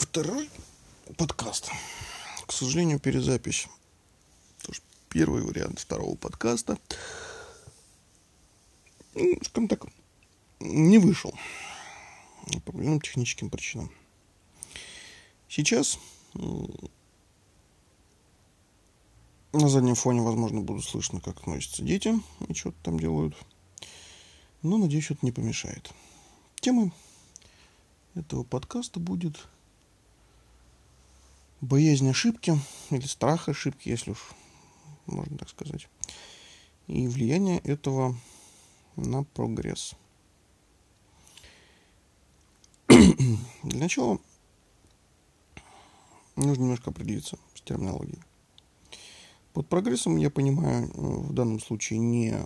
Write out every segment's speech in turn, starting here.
второй подкаст. К сожалению, перезапись. Тоже первый вариант второго подкаста. Ну, скажем так, не вышел. По определенным техническим причинам. Сейчас на заднем фоне, возможно, буду слышно, как относятся дети и что-то там делают. Но, надеюсь, это не помешает. Тема этого подкаста будет боязнь ошибки или страх ошибки, если уж можно так сказать, и влияние этого на прогресс. Для начала нужно немножко определиться с терминологией. Под прогрессом я понимаю э, в данном случае не э,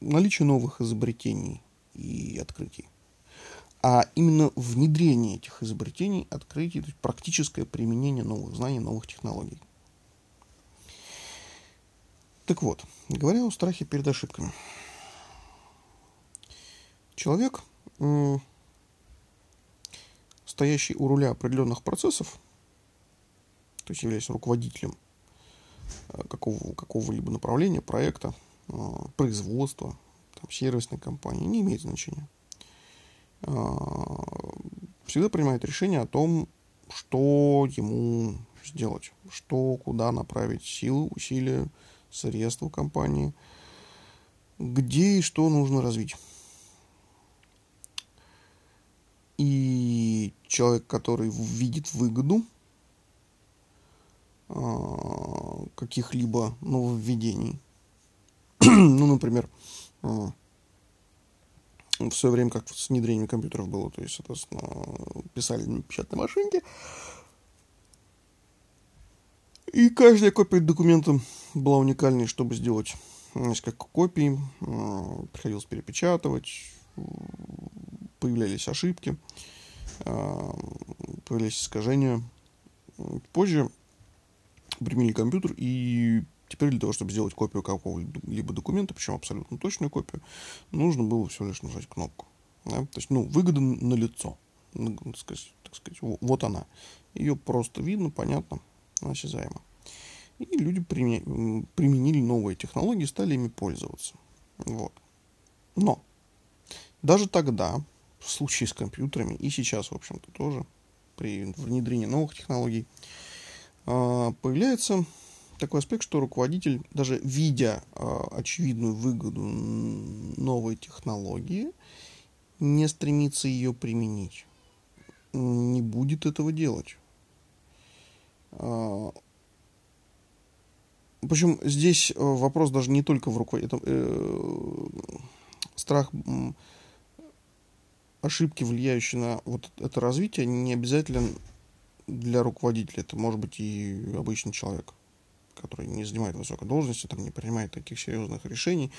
наличие новых изобретений и открытий, а именно внедрение этих изобретений, открытий, то есть практическое применение новых знаний, новых технологий. Так вот, говоря о страхе перед ошибками. Человек, стоящий у руля определенных процессов, то есть являясь руководителем э, какого, какого-либо направления, проекта, э, производства, там, сервисной компании, не имеет значения. А, всегда принимает решение о том, что ему сделать, что, куда направить силы, усилия, средства компании, где и что нужно развить. И человек, который видит выгоду а, каких-либо нововведений, ну, например, а, в свое время, как с внедрением компьютеров было, то есть, соответственно, писали на печатной машинке. И каждая копия документа была уникальной, чтобы сделать несколько копий. Приходилось перепечатывать, появлялись ошибки, появлялись искажения. Позже применили компьютер и Теперь для того, чтобы сделать копию какого-либо документа, причем абсолютно точную копию, нужно было всего лишь нажать кнопку. Да? То есть, ну, выгода на лицо. Ну, так сказать, так сказать, вот она. Ее просто видно, понятно, осязаемо. И люди применили новые технологии, стали ими пользоваться. Вот. Но даже тогда, в случае с компьютерами, и сейчас, в общем-то, тоже, при внедрении новых технологий, а, появляется такой аспект, что руководитель, даже видя э, очевидную выгоду новой технологии, не стремится ее применить, не будет этого делать. Э, причем здесь вопрос даже не только в руководителе. Э, страх ошибки, влияющие на вот это развитие, не обязательно для руководителя. Это может быть и обычный человек который не занимает высокой должности, там не принимает таких серьезных решений,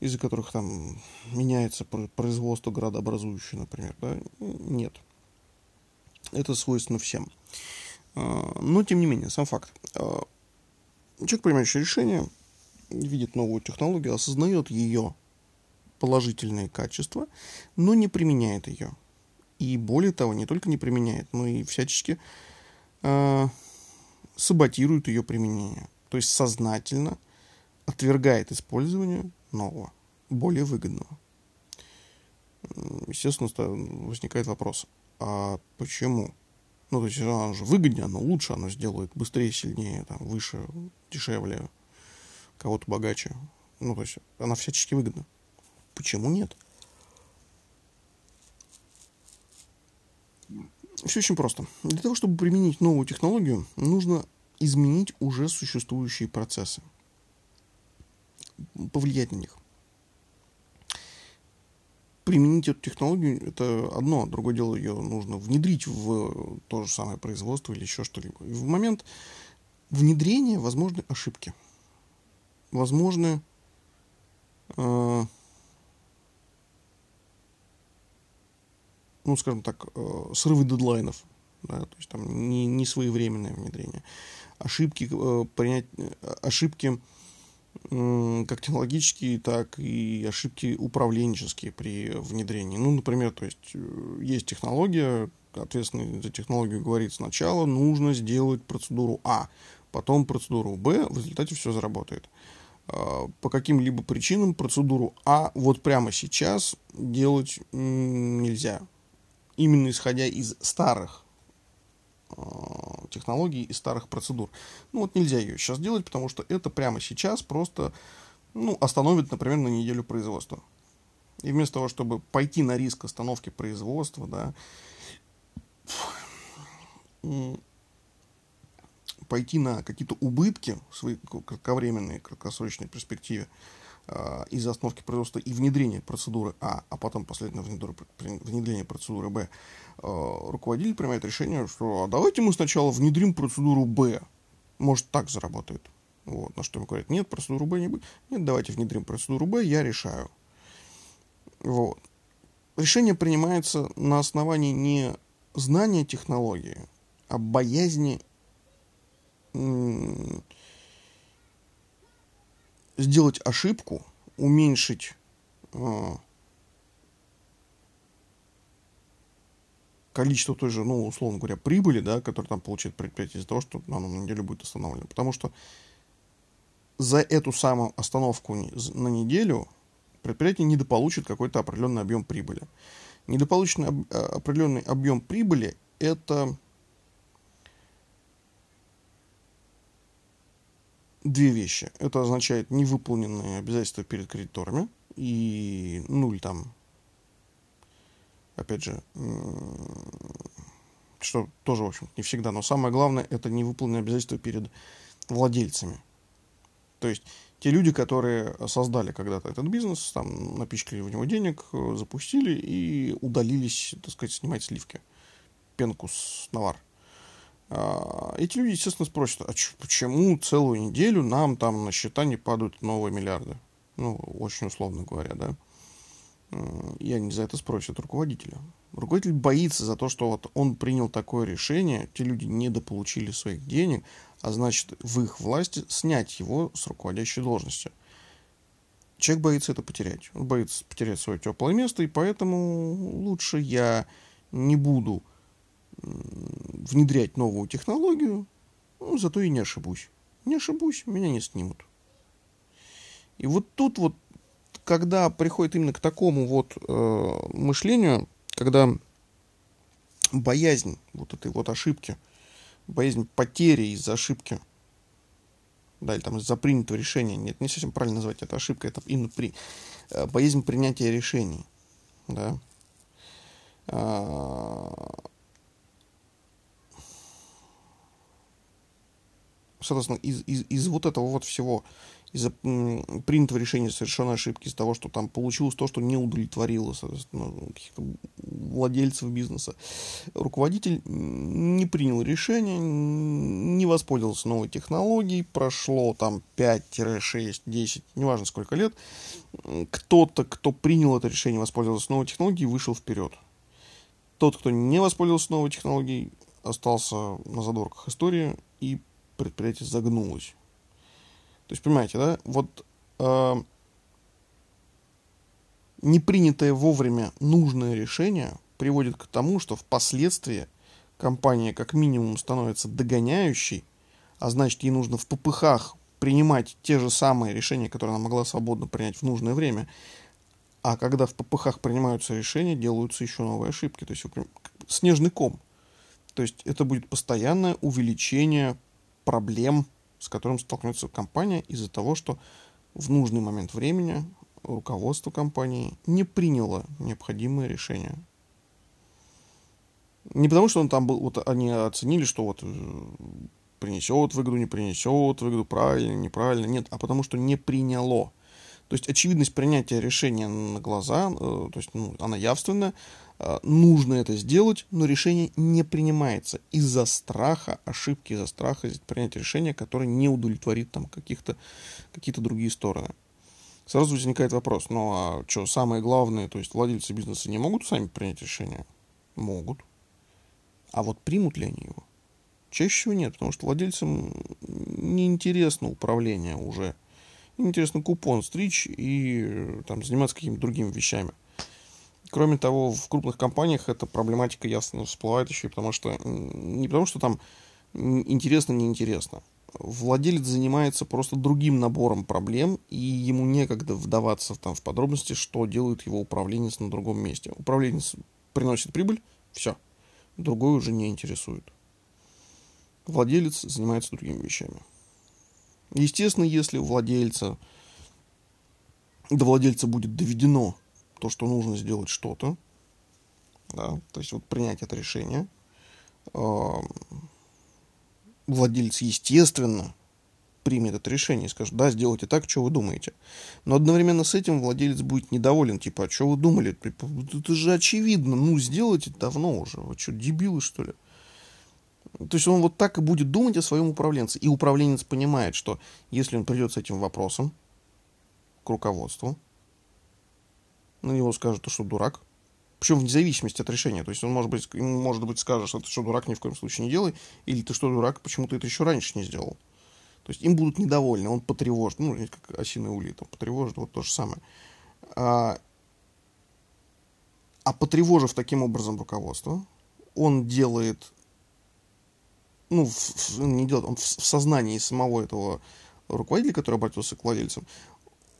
из-за которых там меняется производство градообразующее, например, да? нет. Это свойственно всем. А, но, тем не менее, сам факт. А, человек, принимающий решение, видит новую технологию, осознает ее положительные качества, но не применяет ее. И более того, не только не применяет, но и всячески э, саботирует ее применение то есть сознательно отвергает использование нового, более выгодного. Естественно, возникает вопрос, а почему? Ну, то есть оно же выгоднее, оно лучше, оно сделает быстрее, сильнее, там, выше, дешевле, кого-то богаче. Ну, то есть она всячески выгодна. Почему нет? Все очень просто. Для того, чтобы применить новую технологию, нужно изменить уже существующие процессы, повлиять на них. Применить эту технологию – это одно, другое дело ее нужно внедрить в то же самое производство или еще что-либо. В момент внедрения возможны ошибки. Возможны э, ну, скажем так, э, срывы дедлайнов, да, то есть там не, не своевременное внедрение ошибки, э, принять, э, ошибки как технологические, так и ошибки управленческие при внедрении. Ну, например, то есть э, есть технология, ответственный за технологию говорит, сначала нужно сделать процедуру А, потом процедуру Б, в результате все заработает. А, по каким-либо причинам процедуру А вот прямо сейчас делать нельзя. Именно исходя из старых технологий и старых процедур. Ну вот нельзя ее сейчас делать, потому что это прямо сейчас просто ну, остановит, например, на неделю производства. И вместо того, чтобы пойти на риск остановки производства, да, пойти на какие-то убытки в своей кратковременной, краткосрочной перспективе э, из-за остановки производства и внедрения процедуры А, а потом последовательно внедрение процедуры Б, э, руководитель принимает решение, что а давайте мы сначала внедрим процедуру Б, может так заработает. Вот, на что ему говорят, нет, процедуру Б не будет. Нет, давайте внедрим процедуру Б, я решаю. Вот. Решение принимается на основании не знания технологии, а боязни сделать ошибку, уменьшить э, количество той же, ну, условно говоря, прибыли, да, которую там получает предприятие из-за того, что на неделю будет остановлено. Потому что за эту самую остановку на неделю предприятие недополучит какой-то определенный объем прибыли. Недополученный э, определенный объем прибыли – это две вещи. Это означает невыполненные обязательства перед кредиторами и нуль там, опять же, что тоже, в общем не всегда, но самое главное, это невыполненные обязательства перед владельцами. То есть те люди, которые создали когда-то этот бизнес, там напичкали в него денег, запустили и удалились, так сказать, снимать сливки, пенку с навар. А, эти люди, естественно, спросят, а почему целую неделю нам там на счета не падают новые миллиарды? Ну, очень условно говоря, да. И они за это спросят руководителя. Руководитель боится за то, что вот он принял такое решение, те люди недополучили своих денег, а значит, в их власти снять его с руководящей должности. Человек боится это потерять. Он боится потерять свое теплое место, и поэтому лучше я не буду внедрять новую технологию, ну, зато и не ошибусь. Не ошибусь, меня не снимут. И вот тут вот, когда приходит именно к такому вот э, мышлению, когда боязнь вот этой вот ошибки, боязнь потери из-за ошибки, да, или там из-за принятого решения, нет, не совсем правильно назвать это ошибкой, это именно при, э, боязнь принятия решений, да, соответственно, из, из, из вот этого вот всего, из-за принятого решения совершенной ошибки, из того, что там получилось то, что не удовлетворило, соответственно, каких-то владельцев бизнеса, руководитель не принял решение, не воспользовался новой технологией, прошло там 5-6, 10, неважно сколько лет, кто-то, кто принял это решение, воспользовался новой технологией, вышел вперед. Тот, кто не воспользовался новой технологией, остался на задворках истории предприятие загнулось. То есть, понимаете, да, вот э, непринятое вовремя нужное решение приводит к тому, что впоследствии компания как минимум становится догоняющей, а значит, ей нужно в попыхах принимать те же самые решения, которые она могла свободно принять в нужное время. А когда в попыхах принимаются решения, делаются еще новые ошибки. То есть снежный ком. То есть это будет постоянное увеличение проблем, с которым столкнется компания из-за того, что в нужный момент времени руководство компании не приняло необходимое решение. Не потому, что он там был, вот они оценили, что вот э, принесет выгоду, не принесет выгоду, правильно, неправильно, нет, а потому что не приняло. То есть очевидность принятия решения на глаза, э, то есть ну, она явственная, Э, нужно это сделать, но решение не принимается из-за страха, ошибки, из-за страха принять решение, которое не удовлетворит там каких-то, какие-то другие стороны. Сразу возникает вопрос, ну а что, самое главное, то есть владельцы бизнеса не могут сами принять решение? Могут. А вот примут ли они его? Чаще всего нет, потому что владельцам неинтересно управление уже. Интересно купон стричь и там, заниматься какими-то другими вещами Кроме того, в крупных компаниях эта проблематика ясно всплывает еще и потому, что не потому, что там интересно, неинтересно. Владелец занимается просто другим набором проблем, и ему некогда вдаваться там, в подробности, что делает его управленец на другом месте. Управленец приносит прибыль, все, другой уже не интересует. Владелец занимается другими вещами. Естественно, если у владельца, до владельца будет доведено то, что нужно сделать что-то, да, то есть вот принять это решение, владелец, естественно, примет это решение и скажет, да, сделайте так, что вы думаете. Но одновременно с этим владелец будет недоволен, типа, а что вы думали? Типа, это же очевидно, ну, сделайте давно уже, вы что, дебилы, что ли? То есть он вот так и будет думать о своем управленце. И управленец понимает, что если он придет с этим вопросом к руководству, на него скажут, что дурак, причем вне зависимости от решения. То есть он, может быть, ему, может быть, скажет, что ты что, дурак, ни в коем случае не делай, или ты что, дурак, почему ты это еще раньше не сделал. То есть им будут недовольны, он потревожит, ну, как осиный улит, он потревожит, вот то же самое. А, а потревожив таким образом руководство, он делает, ну, в, в, не делает, он в, в сознании самого этого руководителя, который обратился к владельцам,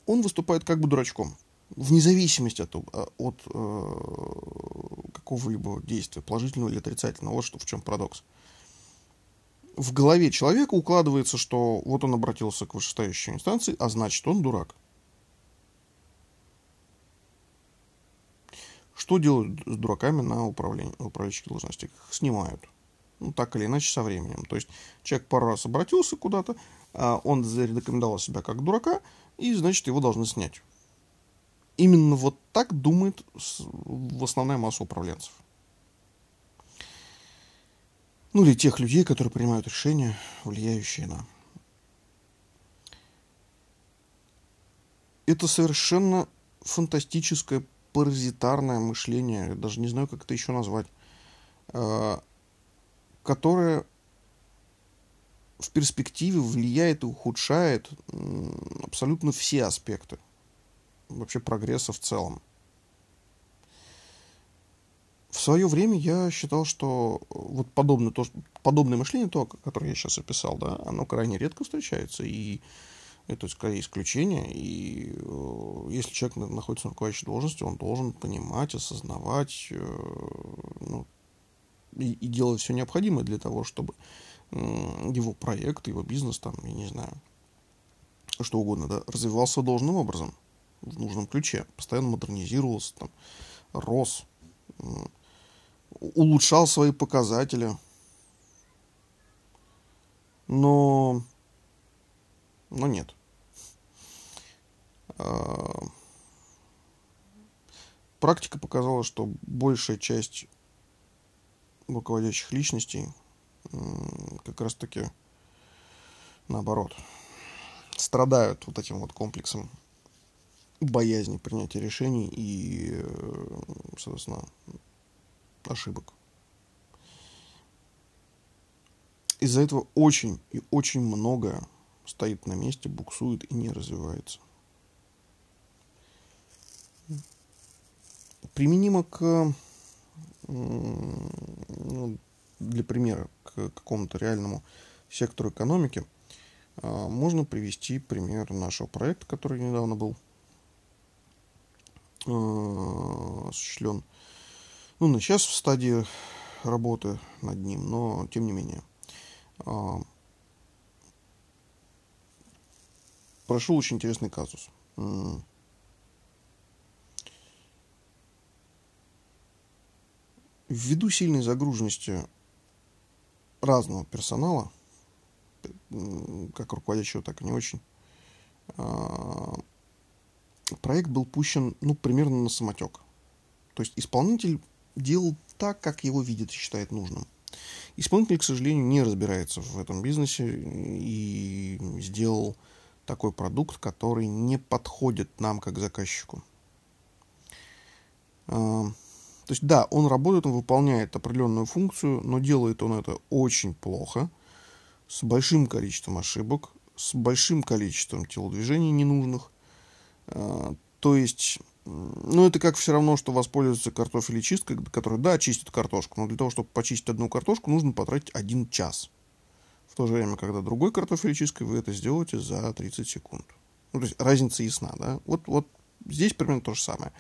он выступает как бы дурачком вне зависимости от, э, от э, какого-либо действия, положительного или отрицательного. Вот что в чем парадокс. В голове человека укладывается, что вот он обратился к вышестоящей инстанции, а значит он дурак. Что делают с дураками на управлении, управленческих должностях? Их снимают. Ну, так или иначе, со временем. То есть, человек пару раз обратился куда-то, а он зарекомендовал себя как дурака, и, значит, его должны снять. Именно вот так думает в основная масса управленцев. Ну или тех людей, которые принимают решения, влияющие на. Это совершенно фантастическое паразитарное мышление, я даже не знаю, как это еще назвать, э, которое в перспективе влияет и ухудшает абсолютно все аспекты вообще прогресса в целом. В свое время я считал, что вот подобное, то, подобное мышление, то, которое я сейчас описал, да, оно крайне редко встречается, и это скорее исключение, и э, если человек находится на руководящей должности, он должен понимать, осознавать, э, ну, и, и делать все необходимое для того, чтобы его проект, его бизнес, там, я не знаю, что угодно, да, развивался должным образом в нужном ключе, постоянно модернизировался, там, рос, улучшал свои показатели. Но, но нет. А, практика показала, что большая часть руководящих личностей как раз таки наоборот страдают вот этим вот комплексом боязни принятия решений и, э, соответственно, ошибок. Из-за этого очень и очень многое стоит на месте, буксует и не развивается. Применимо к, ну, для примера, к какому-то реальному сектору экономики, а, можно привести пример нашего проекта, который недавно был Э, осуществлен. Ну, на сейчас в стадии работы над ним, но тем не менее. Э, прошел очень интересный казус. Ввиду сильной загруженности разного персонала, как руководящего, так и не очень, э, проект был пущен, ну, примерно на самотек. То есть исполнитель делал так, как его видит и считает нужным. Исполнитель, к сожалению, не разбирается в этом бизнесе и сделал такой продукт, который не подходит нам как заказчику. То есть, да, он работает, он выполняет определенную функцию, но делает он это очень плохо, с большим количеством ошибок, с большим количеством телодвижений ненужных, а, то есть ну, это как все равно, что воспользоваться картофелечисткой, которая, да, чистит картошку, но для того, чтобы почистить одну картошку, нужно потратить один час. В то же время, когда другой картофелечисткой вы это сделаете за 30 секунд. Ну, то есть разница ясна, да? Вот, вот здесь примерно то же самое.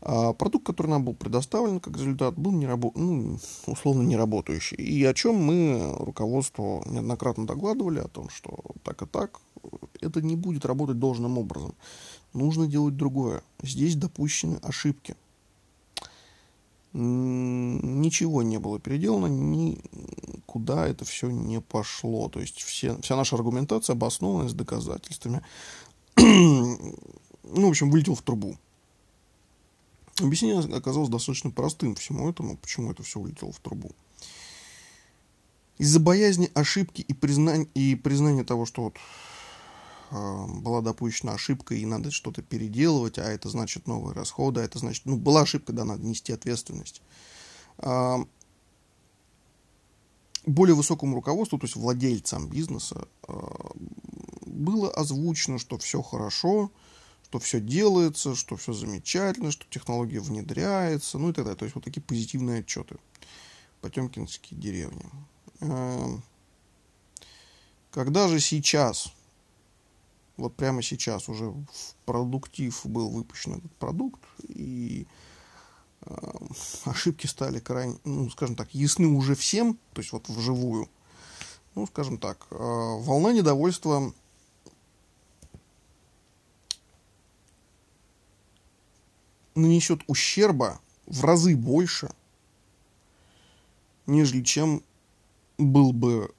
А продукт, который нам был предоставлен как результат, был не рабо- ну, условно не работающий. И о чем мы руководству неоднократно докладывали, о том, что так и так, это не будет работать должным образом. Нужно делать другое. Здесь допущены ошибки. Ничего не было переделано, никуда это все не пошло. То есть все, вся наша аргументация обоснована с доказательствами. ну, в общем, вылетел в трубу. Объяснение оказалось достаточно простым всему этому, почему это все улетело в трубу. Из-за боязни ошибки и, признания, и признания того, что вот э, была допущена ошибка и надо что-то переделывать, а это значит новые расходы, а это значит, ну, была ошибка, да, надо нести ответственность. Э, более высокому руководству, то есть владельцам бизнеса, э, было озвучено, что все хорошо, что все делается, что все замечательно, что технология внедряется, ну и так далее. То есть вот такие позитивные отчеты. Потемкинские деревни. Эм, когда же сейчас, вот прямо сейчас уже в продуктив был выпущен этот продукт, и э, ошибки стали крайне, ну, скажем так, ясны уже всем, то есть вот вживую, ну, скажем так, э, волна недовольства нанесет ущерба в разы больше, нежели чем был бы,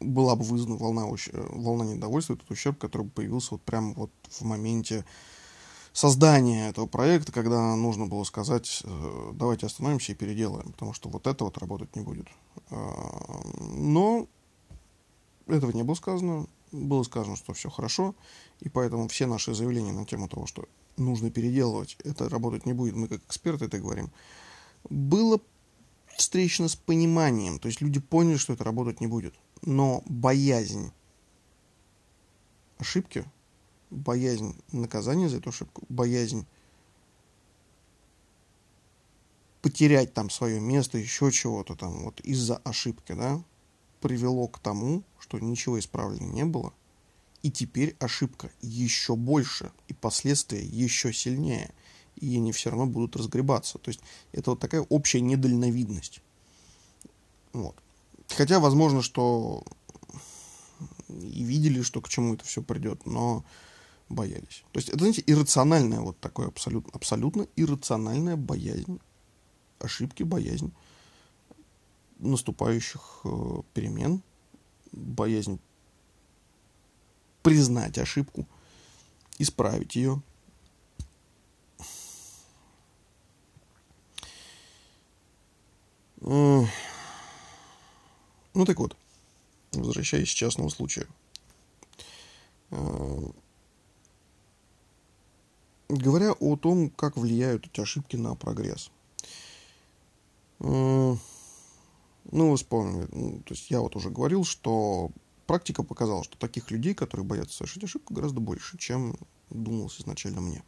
была бы вызвана волна, волна недовольства, этот ущерб, который появился вот прямо вот в моменте создания этого проекта, когда нужно было сказать, э, давайте остановимся и переделаем, потому что вот это вот работать не будет. А, но этого не было сказано, было сказано, что все хорошо, и поэтому все наши заявления на тему того, что нужно переделывать, это работать не будет, мы как эксперты это говорим, было встречено с пониманием, то есть люди поняли, что это работать не будет, но боязнь ошибки, боязнь наказания за эту ошибку, боязнь потерять там свое место, еще чего-то там, вот из-за ошибки, да, привело к тому, что ничего исправлено не было – и теперь ошибка еще больше, и последствия еще сильнее, и они все равно будут разгребаться. То есть это вот такая общая недальновидность. Вот. Хотя, возможно, что и видели, что к чему это все придет, но боялись. То есть это, знаете, иррациональная вот такое абсолютно, абсолютно иррациональная боязнь ошибки, боязнь наступающих э, перемен, боязнь признать ошибку, исправить ее. Ну так вот, возвращаясь к частному случаю. Говоря о том, как влияют эти ошибки на прогресс. Ну, вы ну, то есть я вот уже говорил, что практика показала, что таких людей, которые боятся совершить ошибку, гораздо больше, чем думалось изначально мне.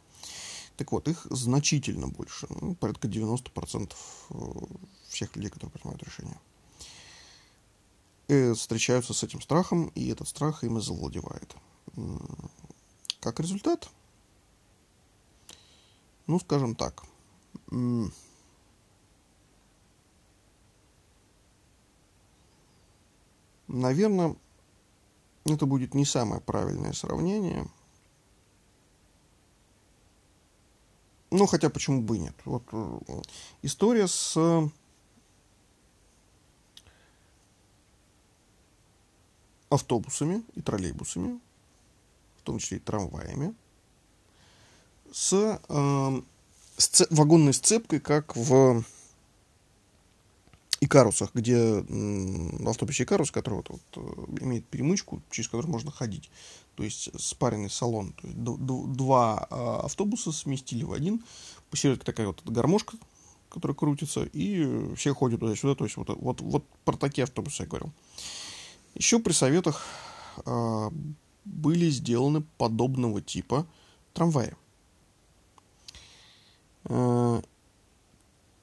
Так вот, их значительно больше, ну, порядка 90% э, всех людей, которые принимают решения. И э, встречаются с этим страхом, и этот страх им и завладевает. Как результат, ну, скажем так, наверное, это будет не самое правильное сравнение. Ну, хотя почему бы и нет. Вот э, история с автобусами и троллейбусами, в том числе и трамваями, с, э, с вагонной сцепкой, как в Икарусах, где в автобусе Икарус, который вот, вот, э, имеет перемычку, через которую можно ходить, то есть спаренный салон. То есть два а, автобуса сместили в один, посередине такая вот гармошка, которая крутится, и все ходят туда-сюда, то есть вот, вот, вот про такие автобусы я говорил. Еще при советах а, были сделаны подобного типа трамваи. Э,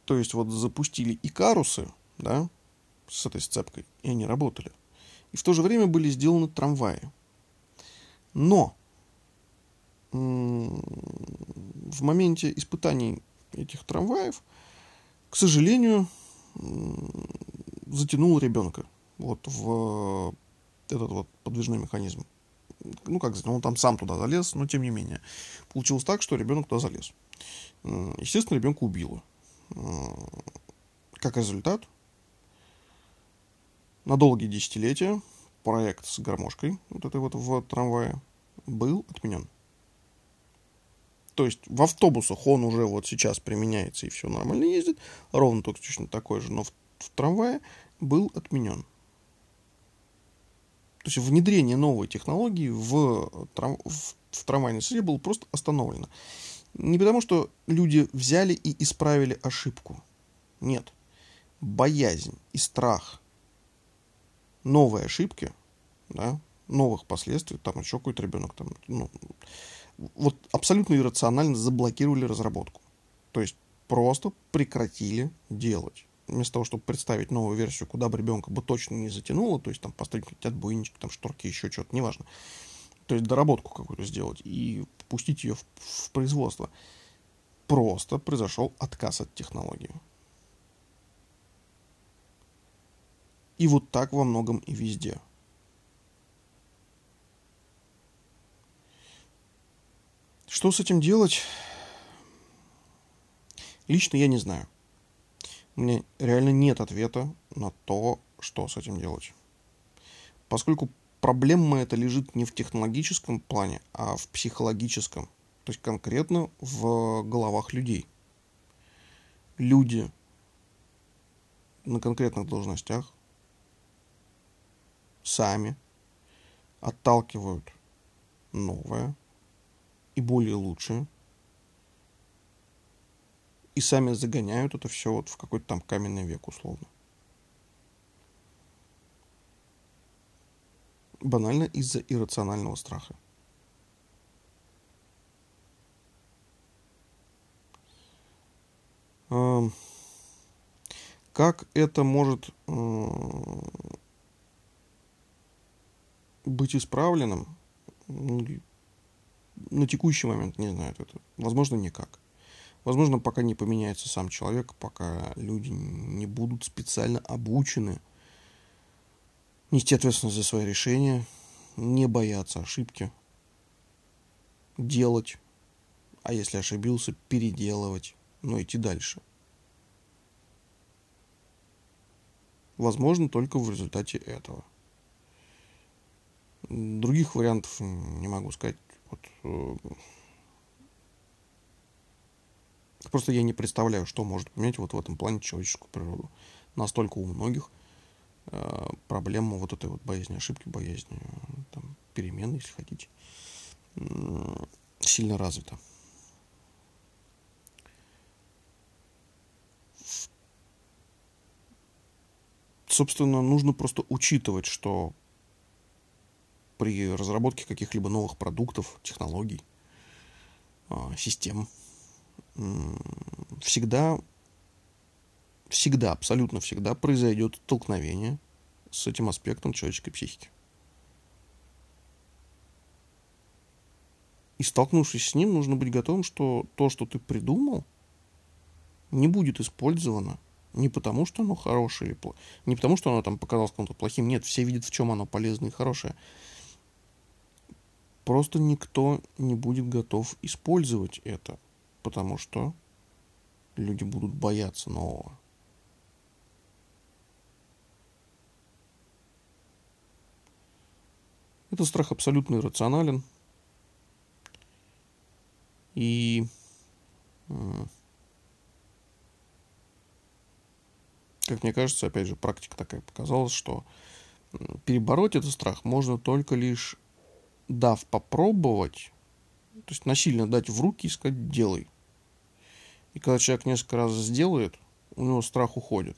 то есть вот запустили икарусы, да, с этой сцепкой, и они работали. И в то же время были сделаны трамваи. Но в моменте испытаний этих трамваев, к сожалению, затянул ребенка вот в этот вот подвижной механизм. Ну, как он там сам туда залез, но тем не менее. Получилось так, что ребенок туда залез. Естественно, ребенка убило. Как результат, на долгие десятилетия проект с гармошкой, вот этой вот в трамвае, был отменен. То есть в автобусах он уже вот сейчас применяется и все нормально ездит, ровно точно такой же, но в, в трамвае был отменен. То есть внедрение новой технологии в, трам, в, в трамвайной среде было просто остановлено. Не потому, что люди взяли и исправили ошибку. Нет. Боязнь и страх новой ошибки, да, новых последствий, там еще какой-то ребенок там, ну, вот абсолютно иррационально заблокировали разработку. То есть просто прекратили делать. Вместо того, чтобы представить новую версию, куда бы ребенка бы точно не затянуло, то есть там поставить какие-то отбойнички, там шторки, еще что-то, неважно. То есть доработку какую-то сделать и пустить ее в, в производство. Просто произошел отказ от технологии. И вот так во многом и везде. Что с этим делать? Лично я не знаю. У меня реально нет ответа на то, что с этим делать. Поскольку проблема эта лежит не в технологическом плане, а в психологическом. То есть конкретно в головах людей. Люди на конкретных должностях сами отталкивают новое и более лучшее. И сами загоняют это все вот в какой-то там каменный век условно. Банально из-за иррационального страха. Как это может быть исправленным, ну, на текущий момент не знаю это. Возможно, никак. Возможно, пока не поменяется сам человек, пока люди не будут специально обучены нести ответственность за свои решения, не бояться ошибки, делать, а если ошибился, переделывать, но идти дальше. Возможно, только в результате этого. Других вариантов не могу сказать. Вот, э, просто я не представляю, что может поменять вот в этом плане человеческую природу. Настолько у многих э, проблема вот этой вот боязни ошибки, боязни там, перемен, если хотите, сильно развита. Собственно, нужно просто учитывать, что при разработке каких-либо новых продуктов, технологий, а, систем. Всегда, всегда, абсолютно всегда произойдет столкновение с этим аспектом человеческой психики. И столкнувшись с ним, нужно быть готовым, что то, что ты придумал, не будет использовано не потому, что оно хорошее не потому, что оно там показалось кому-то плохим. Нет, все видят, в чем оно полезное и хорошее. Просто никто не будет готов использовать это, потому что люди будут бояться нового. Этот страх абсолютно иррационален. И как мне кажется, опять же, практика такая показала, что перебороть этот страх можно только лишь дав попробовать, то есть насильно дать в руки и сказать «делай». И когда человек несколько раз сделает, у него страх уходит.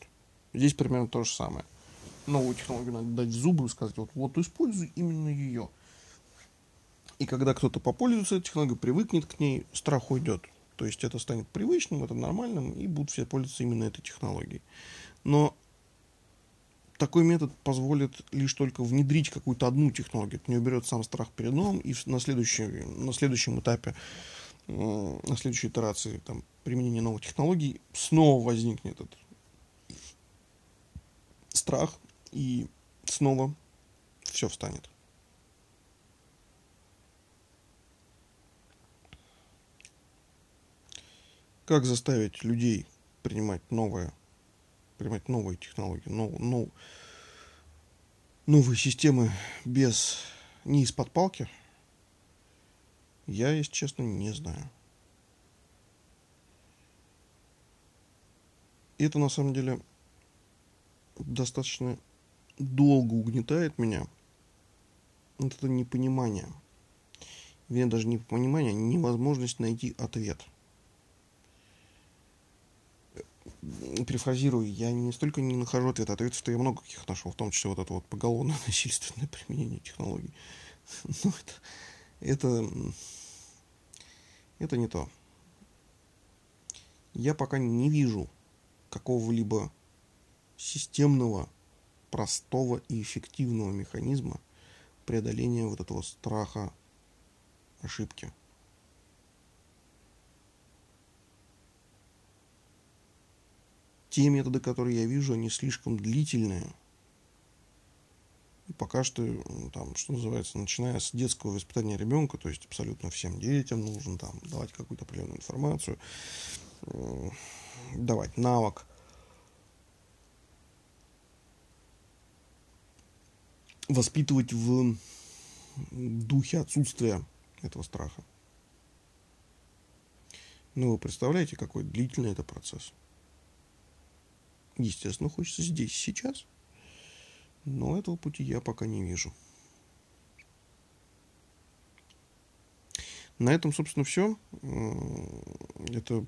Здесь примерно то же самое. Новую технологию надо дать в зубы и сказать, вот, вот используй именно ее. И когда кто-то попользуется этой технологией, привыкнет к ней, страх уйдет. То есть это станет привычным, это нормальным, и будут все пользоваться именно этой технологией. Но такой метод позволит лишь только внедрить какую-то одну технологию. Это не уберет сам страх перед новым, и на, следующем на следующем этапе, на следующей итерации там, применения новых технологий снова возникнет этот страх, и снова все встанет. Как заставить людей принимать новое, принимать новые технологии, нов, нов, новые системы без не из-под палки, я, если честно, не знаю. И это на самом деле достаточно долго угнетает меня. Вот это непонимание. Вернее, даже не понимание, а невозможность найти ответ. Перефразирую, я не столько не нахожу ответ, ответ, что я много каких нашел, в том числе вот это вот поголовное насильственное применение технологий. Но это, это, это не то. Я пока не вижу какого-либо системного, простого и эффективного механизма преодоления вот этого страха ошибки. Те методы, которые я вижу, они слишком длительные. И пока что, там, что называется, начиная с детского воспитания ребенка, то есть абсолютно всем детям нужно там давать какую-то определенную информацию, давать навык, воспитывать в духе отсутствия этого страха. Ну, вы представляете, какой длительный это процесс. Естественно, хочется здесь, сейчас. Но этого пути я пока не вижу. На этом, собственно, все. Это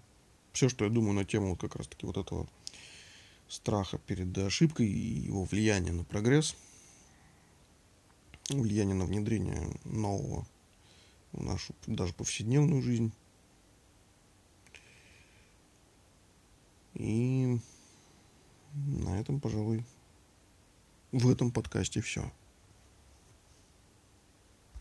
все, что я думаю на тему как раз-таки вот этого страха перед ошибкой и его влияния на прогресс – влияние на внедрение нового в нашу даже повседневную жизнь. И на этом, пожалуй, в этом подкасте все.